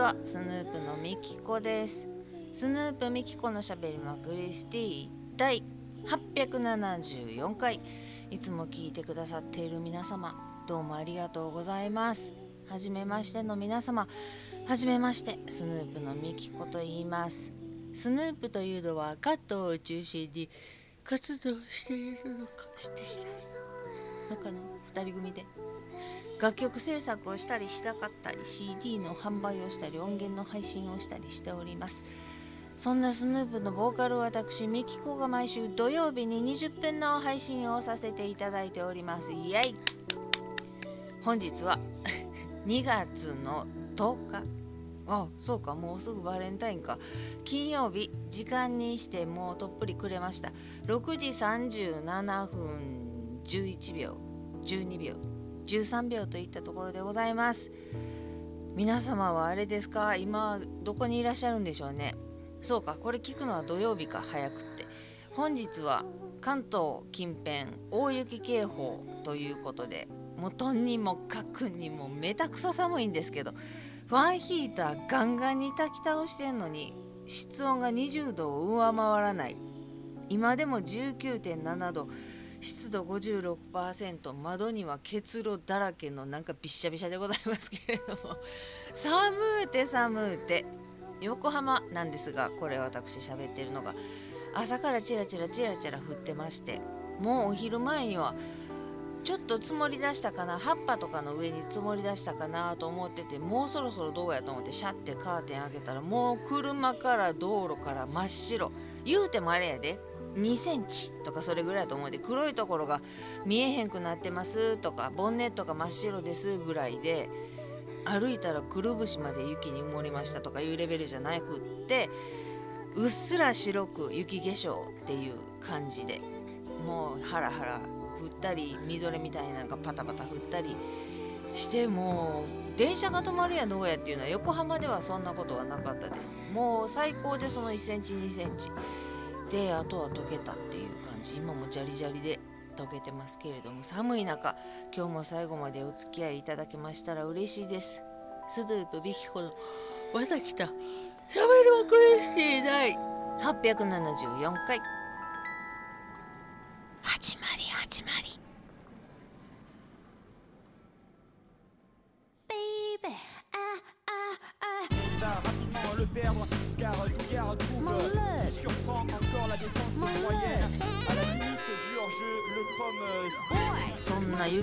ちはスヌープのみきこですスヌープみきこのしゃべりまクリスティ第874回。いつも聞いてくださっている皆様どうもありがとうございます。はじめましての皆様はじめましてスヌープのみきこと言います。スヌープというのはカットを中心に活動しているのか。しているのかな2人組で。楽曲制作をしたりしなかったり CD の販売をしたり音源の配信をしたりしております。そんなスヌープのボーカル私ミキコが毎週土曜日に20分の配信をさせていただいております。イエイ。本日は 2月の10日。あそうかもうすぐバレンタインか。金曜日時間にしてもうとっぷりくれました。6時37分11秒12秒13秒といったところでございます。皆様はあれですか？今どこにいらっしゃるんでしょうね？そうかこれ聞くのは土曜日か早くって。本日は関東近辺大雪警報ということでもとにもかくにもめたくそ寒いんですけどファンヒーターガンガンに炊き倒してんのに室温が20度を上回らない。今でも19.7度。湿度56%窓には結露だらけのなんかびっしゃびしゃでございますけれども。寒うて寒うて。横浜なんですがこれ私喋ってるのが。朝からチラチラチラチラ降ってまして。もうお昼前にはちょっと積もりだしたかな葉っぱとかの上に積もりだしたかなと思っててもうそろそろどうやと思ってシャッてカーテン開けたらもう車から道路から真っ白。言うてもあれやで。2センチとかそれぐらいだと思うで黒いところが見えへんくなってますとかボンネットが真っ白ですぐらいで歩いたらくるぶしまで雪に埋もりましたとかいうレベルじゃなくってうっすら白く雪化粧っていう感じでもうハラハラ降ったりみぞれみたいなのがパタパタ降ったりしてもう電車が止まるやどうやっていうのは横浜ではそんなことはなかったです。もう最高でその1センチ2センチ。であとは溶けたっていう感じ。今もジャリジャリで溶けてますけれども寒い中今日も最後までお付き合いいただけましたら嬉しいです。スドゥープビキコのまた来た。しゃべりまくりスティ第874回。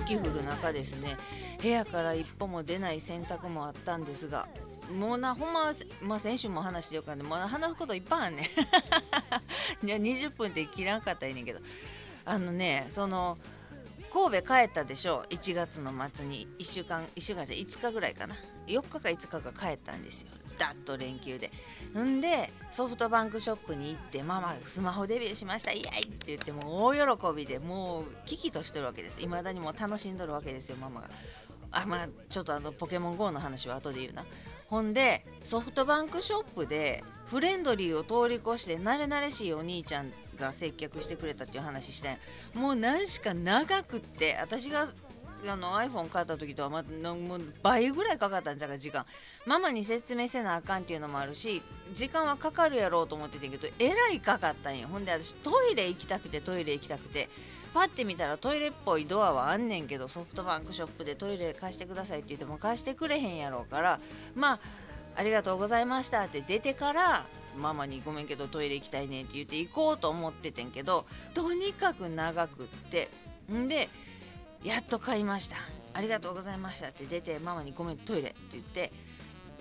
雪降る中ですね。部屋から一歩も出ない洗濯もあったんですがもうなほんまは、まあ、先週も話してよかったんで話すこといっぱいあんねん。20分って切らんかったらいいねんけど。あのねその神戸帰ったでしょ1月の末に。1週間1週間じゃ5日ぐらいかな。4日か5日か帰ったんですよ。だっと連休で。ほんでソフトバンクショップに行ってママスマホデビューしました。イエイ!って言ってもう大喜びでもう危機としてるわけです。いまだにもう楽しんどるわけですよママが。あまあちょっとあのポケモン GO の話は後で言うな。ほんでソフトバンクショップでフレンドリーを通り越して慣れ慣れしいお兄ちゃんが接客してくれたっていう話してもう何しか長くって私があの iPhone 買った時とはまもう倍ぐらいかかったんじゃが時間。ママに説明せなあかんっていうのもあるし時間はかかるやろうと思ってたけどえらいかかったんよ。ほんで私トイレ行きたくてトイレ行きたくて。パッて見たらトイレっぽいドアはあんねんけどソフトバンクショップでトイレ貸してくださいって言っても貸してくれへんやろうからまあありがとうございましたって出てからママにごめんけどトイレ行きたいねって言って行こうと思っててんけどとにかく長くって。んでやっと買いました。ありがとうございましたって出てママにごめんトイレって言って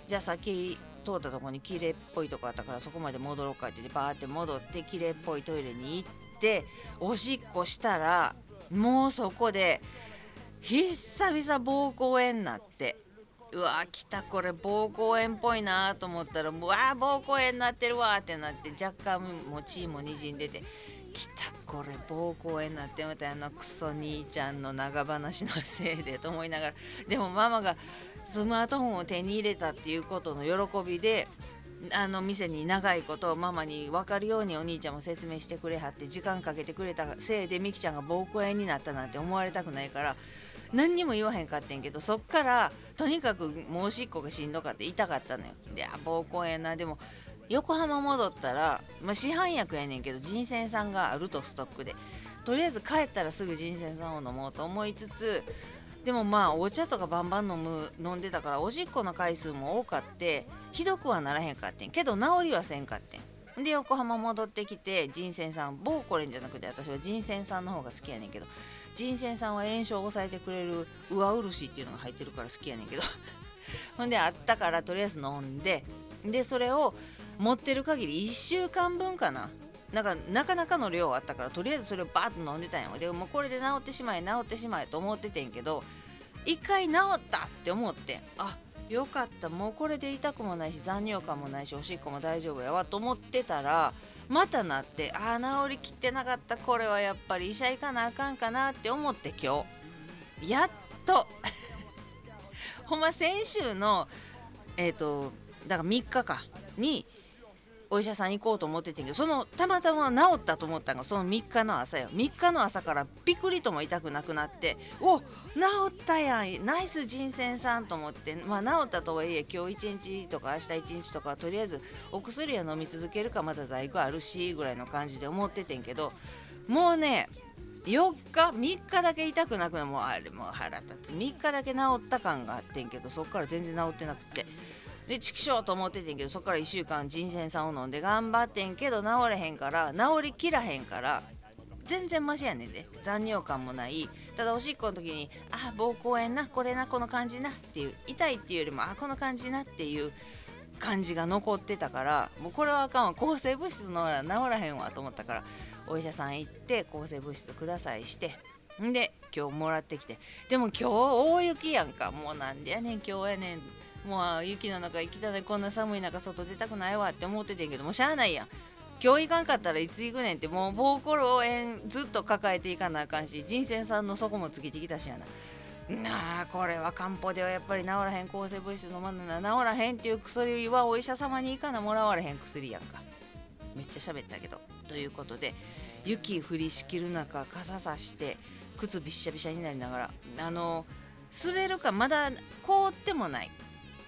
じゃあさっき通ったとこに綺麗っぽいとこあったからそこまで戻ろうかって言ってバーって戻って綺麗っぽいトイレに行っておしっこしたらもうそこで久々膀胱炎になってうわ来たこれ膀胱炎っぽいなと思ったらうわ膀胱炎になってるわってなって若干もう血もにじんでて来たこれ膀胱炎になってまたあのクソ兄ちゃんの長話のせいでと思いながらでもママがスマートフォンを手に入れたっていうことの喜びであの店に長いことをママに分かるようにお兄ちゃんも説明してくれはって時間かけてくれたせいでみきちゃんが膀胱炎になったなんて思われたくないから何にも言わへんかってんけどそっからとにかくもうしっこがしんどかって痛かったのよ。で膀胱炎な。でも横浜戻ったら、まあ、市販薬やねんけど人選酸があるとストックで。とりあえず帰ったらすぐ人選酸を飲もうと思いつつでもまあお茶とかバンバン飲む飲んでたからおしっこの回数も多かってひどくはならへんかってん。けど治りはせんかってん。で横浜戻ってきて人選酸ボーコレンじゃなくて私は人選酸の方が好きやねんけど人選酸は炎症を抑えてくれる上漆っていうのが入ってるから好きやねんけど。ほんであったからとりあえず飲んででそれを持ってる限り1週間分かな。なんかなかなかの量あったからとりあえずそれをバーッと飲んでたんよでもうこれで治ってしまえ治ってしまえと思っててんけど一回治ったって思ってあよかった。もうこれで痛くもないし残尿感もないしおしっこも大丈夫やわ。と思ってたらまたなってああ治りきってなかった。これはやっぱり医者行かなあかんかなって思って今日。やっと。ほんま先週のえっ、とだから3日か。にお医者さん行こうと思っててんけどそのたまたま治ったと思ったのがその3日の朝よ。3日の朝からピクリとも痛くなくなってお治ったやんナイス人選さんと思ってまあ治ったとはいえ今日1日とか明日1日とかとりあえずお薬は飲み続けるかまだ在庫あるしぐらいの感じで思っててんけどもうね4日3日だけ痛くなくなもうあれもう腹立つ。3日だけ治った感があってんけどそっから全然治ってなくて。でチキショーと思っててんけどそっから1週間人選さんを飲んで頑張ってんけど治れへんから治りきらへんから全然マシやねんで。残尿感もない。ただおしっこの時にあ膀胱炎なこれなこの感じなっていう痛いっていうよりもあこの感じなっていう感じが残ってたからもうこれはあかんわ。抗生物質飲ら治らへんわと思ったからお医者さん行って抗生物質くださいして。んで今日もらってきて。でも今日大雪やんか。もうなんでやねん今日やねん。もう雪の中行きたないこんな寒い中外出たくないわって思っててんけどもうしゃあないやん。今日行かんかったらいつ行くねんってもう膀胱炎ずっと抱えていかなあかんし人選さんの底もつけてきたしやな。なあこれは漢方ではやっぱり治らへん抗生物質飲まんな。治らへんっていう薬はお医者様に行かなもらわれへん薬やんか。めっちゃ喋ったけど。ということで雪降りしきる中傘さして靴びしゃびしゃになりながらあの滑るかまだ凍ってもない。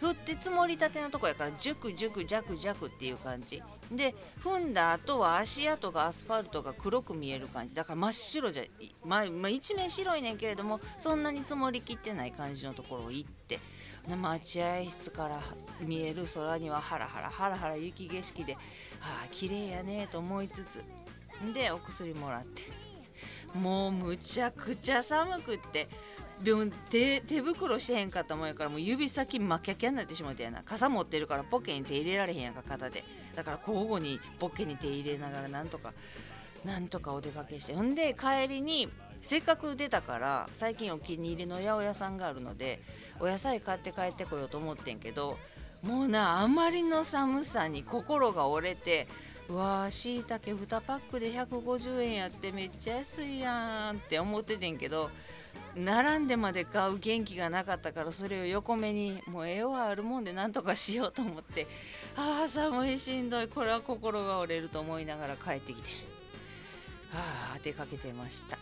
降って積もりたてのとこやからジュクジュクジャクジャクっていう感じ。で踏んだ後は足跡がアスファルトが黒く見える感じ。だから真っ白じゃまあ、まあ、一面白いねんけれどもそんなに積もりきってない感じのところを行って。待合室から見える空にはハラハラハラハラ雪景色でああ綺麗やねと思いつつ。でお薬もらって。もうむちゃくちゃ寒くって。でも手手袋してへんかったもんやからもう指先真っキャキャになってしまってやな。傘持ってるからポケに手入れられへんやんか肩で。だから交互にポケに手入れながらなんとかなんとかお出かけして。ほんで帰りにせっかく出たから最近お気に入りの八百屋さんがあるのでお野菜買って帰ってこようと思ってんけどもうなあまりの寒さに心が折れてうわーしいたけ2パックで150円やってめっちゃ安いやんって思っててんけど並んでまで買う元気がなかったからそれを横目にもう絵はあるもんでなんとかしようと思って ああ寒いしんどい。これは心が折れると思いながら帰ってきて ああ出かけてました。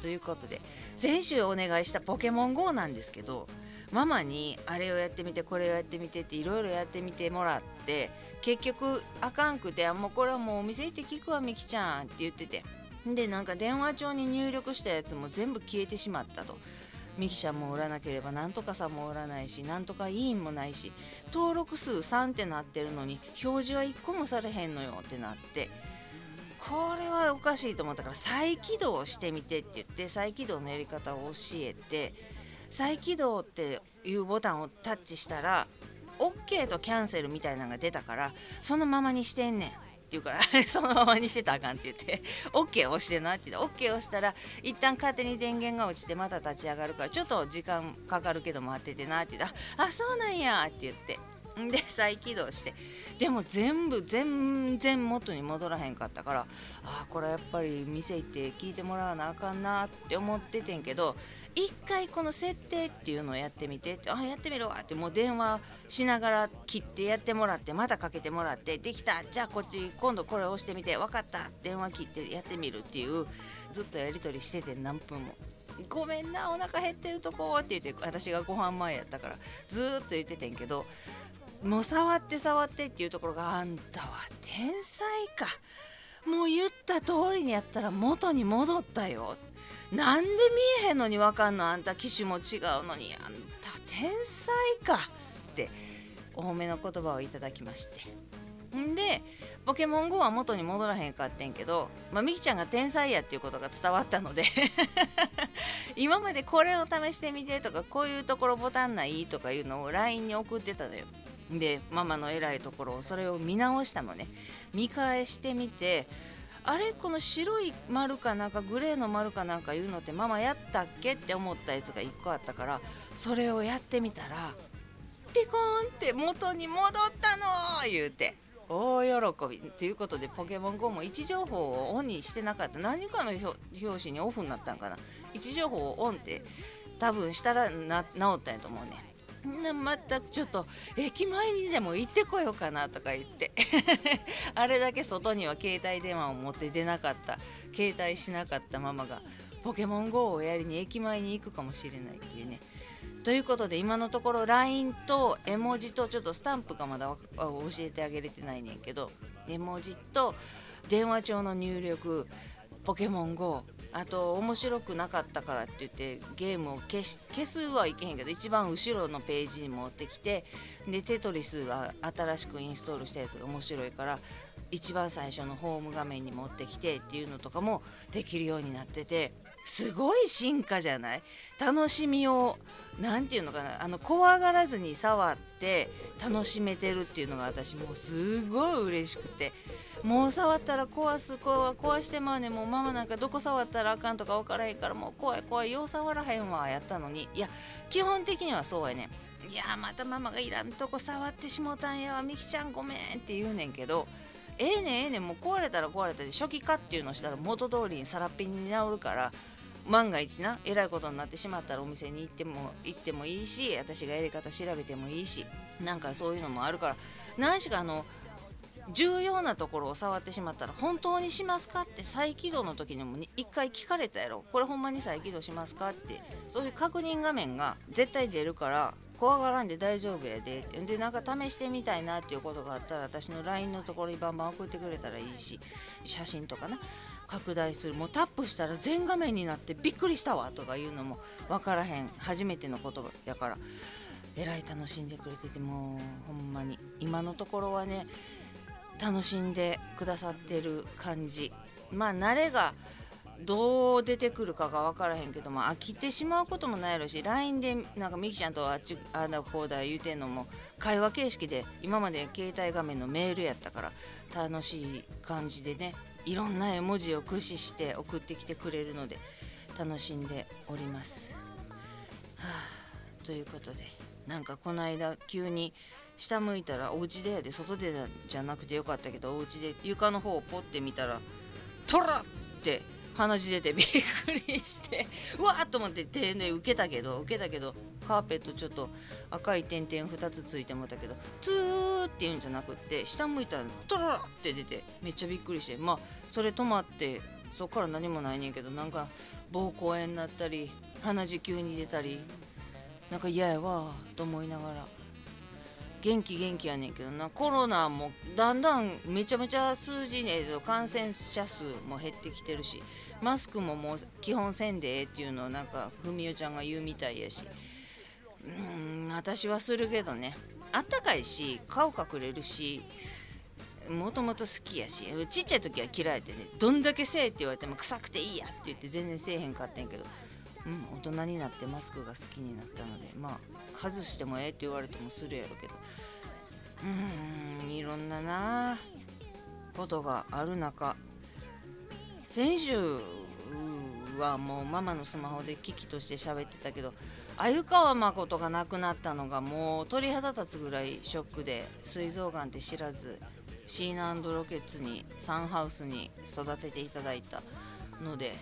ということで先週お願いしたポケモン GO なんですけどママにあれをやってみてこれをやってみてっていろいろやってみてもらって結局あかんくて「もうこれはもうお店行って聞くわみきちゃん」って言っててでなんか電話帳に入力したやつも全部消えてしまったと。ミキちゃんも売らなければなんとかさんも売らないしなんとか委員もないし登録数3ってなってるのに表示は1個もされへんのよってなってこれはおかしいと思ったから再起動してみてって言って再起動のやり方を教えて再起動っていうボタンをタッチしたら OK とキャンセルみたいなのが出たからそのままにしてんねん言うから そのままにしてたらあかんって言って OK 押してなって言って OK 押したら一旦勝手に電源が落ちてまた立ち上がるからちょっと時間かかるけど待っててなって言ってああそうなんやって言って で再起動して。でも全部全然元に戻らへんかったからああこれやっぱり店行って聞いてもらわなあかんなって思っててんけど一回この設定っていうのをやってみててあやってみるわってもう電話しながら切ってやってもらってまたかけてもらってできたじゃあこっち今度これ押してみて分かった電話切ってやってみるっていうずっとやり取りしてて何分も「ごめんなお腹減ってるとこ」って言って私がご飯前やったからずっと言っててんけどもう触って触ってっていうところがあんたは天才か。もう言った通りにやったら元に戻ったよ。なんで見えへんのにわかんのあんた機種も違うのに。あんた天才か。って多めの言葉をいただきまして。んでポケモン GO は元に戻らへんかってんけど、まあ、みきちゃんが天才やっていうことが伝わったので。今までこれを試してみてとかこういうところボタンないとかいうのを LINE に送ってたのよ。でママの偉いところをそれを見直したのね。見返してみてあれこの白い丸かなんかグレーの丸かなんかいうのってママやったっけって思ったやつが1個あったからそれをやってみたらピコーンって元に戻ったの言うて大喜び。ということでポケモン GO も位置情報をオンにしてなかった。何かの表紙にオフになったんかな。位置情報をオンって多分したらな治ったんやと思うね。なまたちょっと駅前にでも行ってこようかなとか言って。あれだけ外には携帯電話を持って出なかった。携帯しなかったママがポケモン GO をやりに駅前に行くかもしれないっていうね。ということで今のところ LINE と絵文字とちょっとスタンプがまだ教えてあげれてないねんけど絵文字と電話帳の入力ポケモン GO あと面白くなかったからって言ってゲームを消し消すはいけへんけど一番後ろのページに持ってきてでテトリスは新しくインストールしたやつが面白いから一番最初のホーム画面に持ってきてっていうのとかもできるようになっててすごい進化じゃない？楽しみを何て言うのかな？あの怖がらずに触って楽しめてるっていうのが私もうすごい嬉しくて。もう触ったら壊す壊壊してまうねもうママなんかどこ触ったらあかんとか分からへんからもう怖い怖いよう触らへんわやったのに。いや基本的にはそうやねん。いやまたママがいらんとこ触ってしもたんやわ。みきちゃんごめんって言うねんけどええねんええねん。もう壊れたら壊れたで初期化っていうのをしたら元通りにさらっぴに治るから万が一なえらいことになってしまったらお店に行っても行ってもいいし私がやり方調べてもいいしなんかそういうのもあるから。何しかあの重要なところを触ってしまったら本当にしますかって再起動の時にも1回聞かれたやろ。これほんまに再起動しますかって。そういう確認画面が絶対出るから怖がらんで大丈夫やで。でなんか試してみたいなっていうことがあったら私の LINE のところにバンバン送ってくれたらいいし写真とかな。拡大する。もうタップしたら全画面になってびっくりしたわとかいうのも分からへん。初めてのことやから。えらい楽しんでくれててもうほんまに。今のところはね楽しんでくださってる感じ。まあ慣れがどう出てくるかが分からへんけども飽きてしまうこともないやろし LINE でなんかみきちゃんとあっちあだこうだ言うてんのも会話形式で今まで携帯画面のメールやったから楽しい感じでねいろんな絵文字を駆使して送ってきてくれるので楽しんでおります。はあ、ということでなんかこの間急に下向いたらお家でやで外でじゃなくてよかったけどお家で床の方をポッて見たら「トラ!」って鼻血出てびっくりして うわっと思って手で受けたけど受けたけどカーペットちょっと赤い点々2つついてもたけどツーっていうんじゃなくって下向いたらトラって出てめっちゃびっくりしてまあそれ止まってそっから何もないねんけどなんか膀胱炎になったり鼻血急に出たりなんか嫌やわと思いながら。元気元気やねんけどな。コロナもだんだんめちゃめちゃ数字ね感染者数も減ってきてるしマスクももう基本せんでええっていうのをなんかふみおちゃんが言うみたいやし。うん私はするけどね。あったかいし顔隠れるしもともと好きやしちっちゃい時は嫌いでね。どんだけせえって言われても臭くていいやって言って全然せえへんかったんやけど。うん大人になってマスクが好きになったのでまあ外してもええって言われてもするやろけど。うーんいろんななことがある中先週はもうママのスマホで機器として喋ってたけど鮎川誠が亡くなったのがもう鳥肌立つぐらいショックで膵臓がんって知らずシーナロケッツにサンハウスに育てていただいたので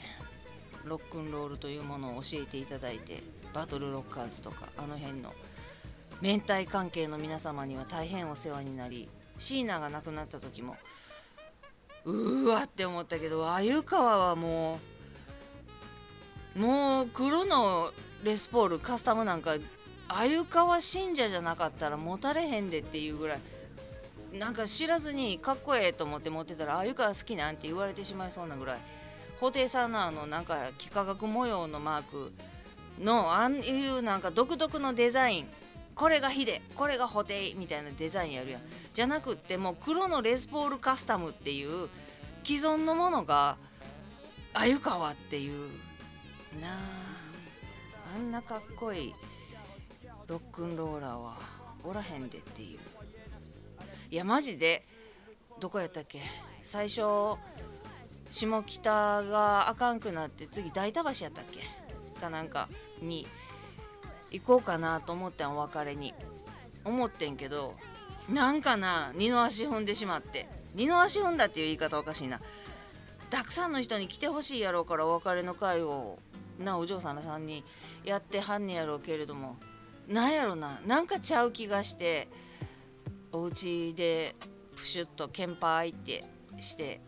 ロックンロールというものを教えていただいてバトルロッカーズとかあの辺の明太関係の皆様には大変お世話になり椎名が亡くなった時もうわって思ったけど鮎川はもうもう黒のレスポールカスタムなんか鮎川信者じゃなかったら持たれへんでっていうぐらいなんか知らずにかっこええと思って持ってたら鮎川好きなんて言われてしまいそうなぐらい布袋さんのあのなんか幾何学模様のマークのああいうなんか独特のデザイン。これがヒデこれが布袋みたいなデザインやるやん。じゃなくってもう黒のレスポールカスタムっていう既存のものが鮎川っていう。なああんなかっこいい。ロックンローラーは。おらへんでっていう。いやマジで。どこやったっけ？最初下北があかんくなって次大田橋やったっけ？かなんかに行こうかなと思ってんお別れに。思ってんけどなんかな二の足踏んでしまって。二の足踏んだっていう言い方おかしいな。たくさんの人に来てほしいやろうからお別れの会をなお嬢さんらさんにやってはんねやろうけれども。なんやろななんかちゃう気がしてお家でプシュッとケンパーいってして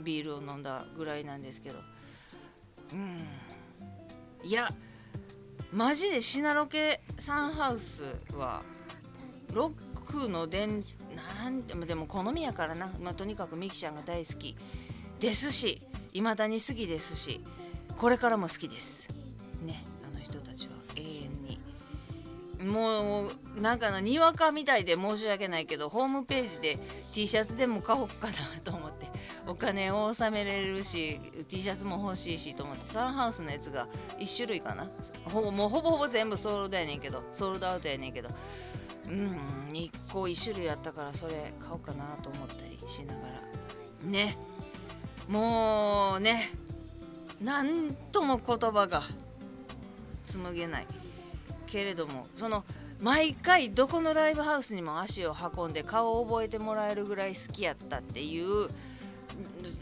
ビールを飲んだぐらいなんですけど。うん。いやマジでシナロケサンハウスはロックの伝なんでもでも好みやからな、まあ、とにかくミキちゃんが大好きですし未だに好きですしこれからも好きです。ねあの人たちは。永遠に。もうなんかのにわかみたいで申し訳ないけどホームページで T シャツでも買おうかなと思って。お金を納めれるし T シャツも欲しいしと思ってサンハウスのやつが1種類かな。ほぼもうほぼほぼ全部ソールドやねんけどソールドアウトやねんけど。うん1個1種類やったからそれ買おうかなと思ったりしながら。ね。もうねなんとも言葉が紡げない。けれどもその毎回どこのライブハウスにも足を運んで顔を覚えてもらえるぐらい好きやったっていう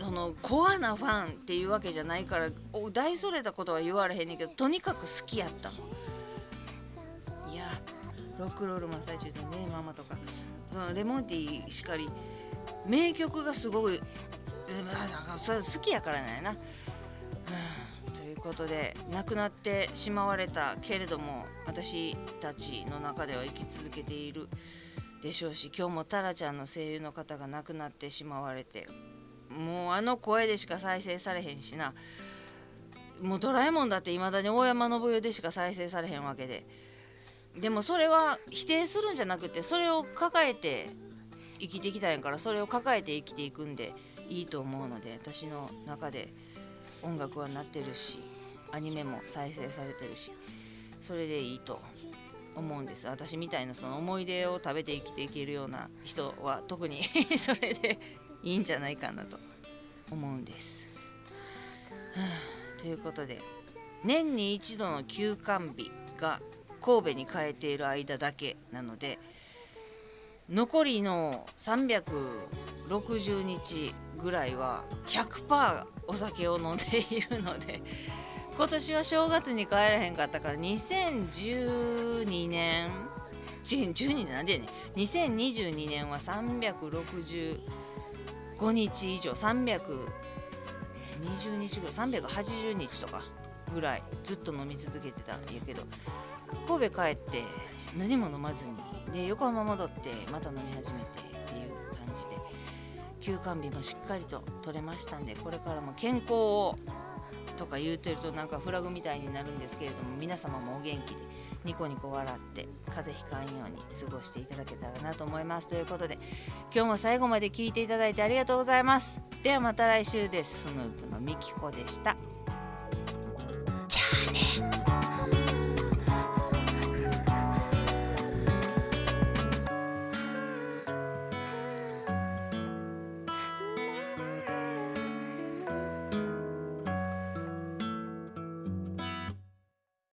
そのコアなファンっていうわけじゃないから大それたことは言われへんねんけどとにかく好きやった。もんいやロックロール真っ最中でねママとか。そのレモンティーしかり。名曲がすごい。それ好きやからなんやな、ということで亡くなってしまわれたけれども私たちの中では生き続けているでしょうし今日もタラちゃんの声優の方が亡くなってしまわれて。もうあの声でしか再生されへんしな。もうドラえもんだっていまだに大山信代でしか再生されへんわけで。でもそれは否定するんじゃなくてそれを抱えて生きてきたんやからそれを抱えて生きていくんでいいと思うので私の中で音楽はなってるしアニメも再生されてるしそれでいいと思うんです。私みたいなその思い出を食べて生きていけるような人は特に それでいいんじゃないかなと思うんです。はあということで年に一度の休館日が神戸に帰っている間だけなので残りの360日ぐらいは100%お酒を飲んでいるので今年は正月に帰らへんかったから2012年12年なんでね2022年は360 5日以上320日ぐらい380日とかぐらいずっと飲み続けてたんやけど神戸帰って何も飲まずにで横浜戻ってまた飲み始めてっていう感じで休館日もしっかりと取れましたんでこれからも健康をとか言うてるとなんかフラグみたいになるんですけれども皆様もお元気でニコニコ笑って風邪ひかんように過ごしていただけたらなと思います。ということで今日も最後まで聞いていただいてありがとうございます。ではまた来週です。スヌープのみきこでした。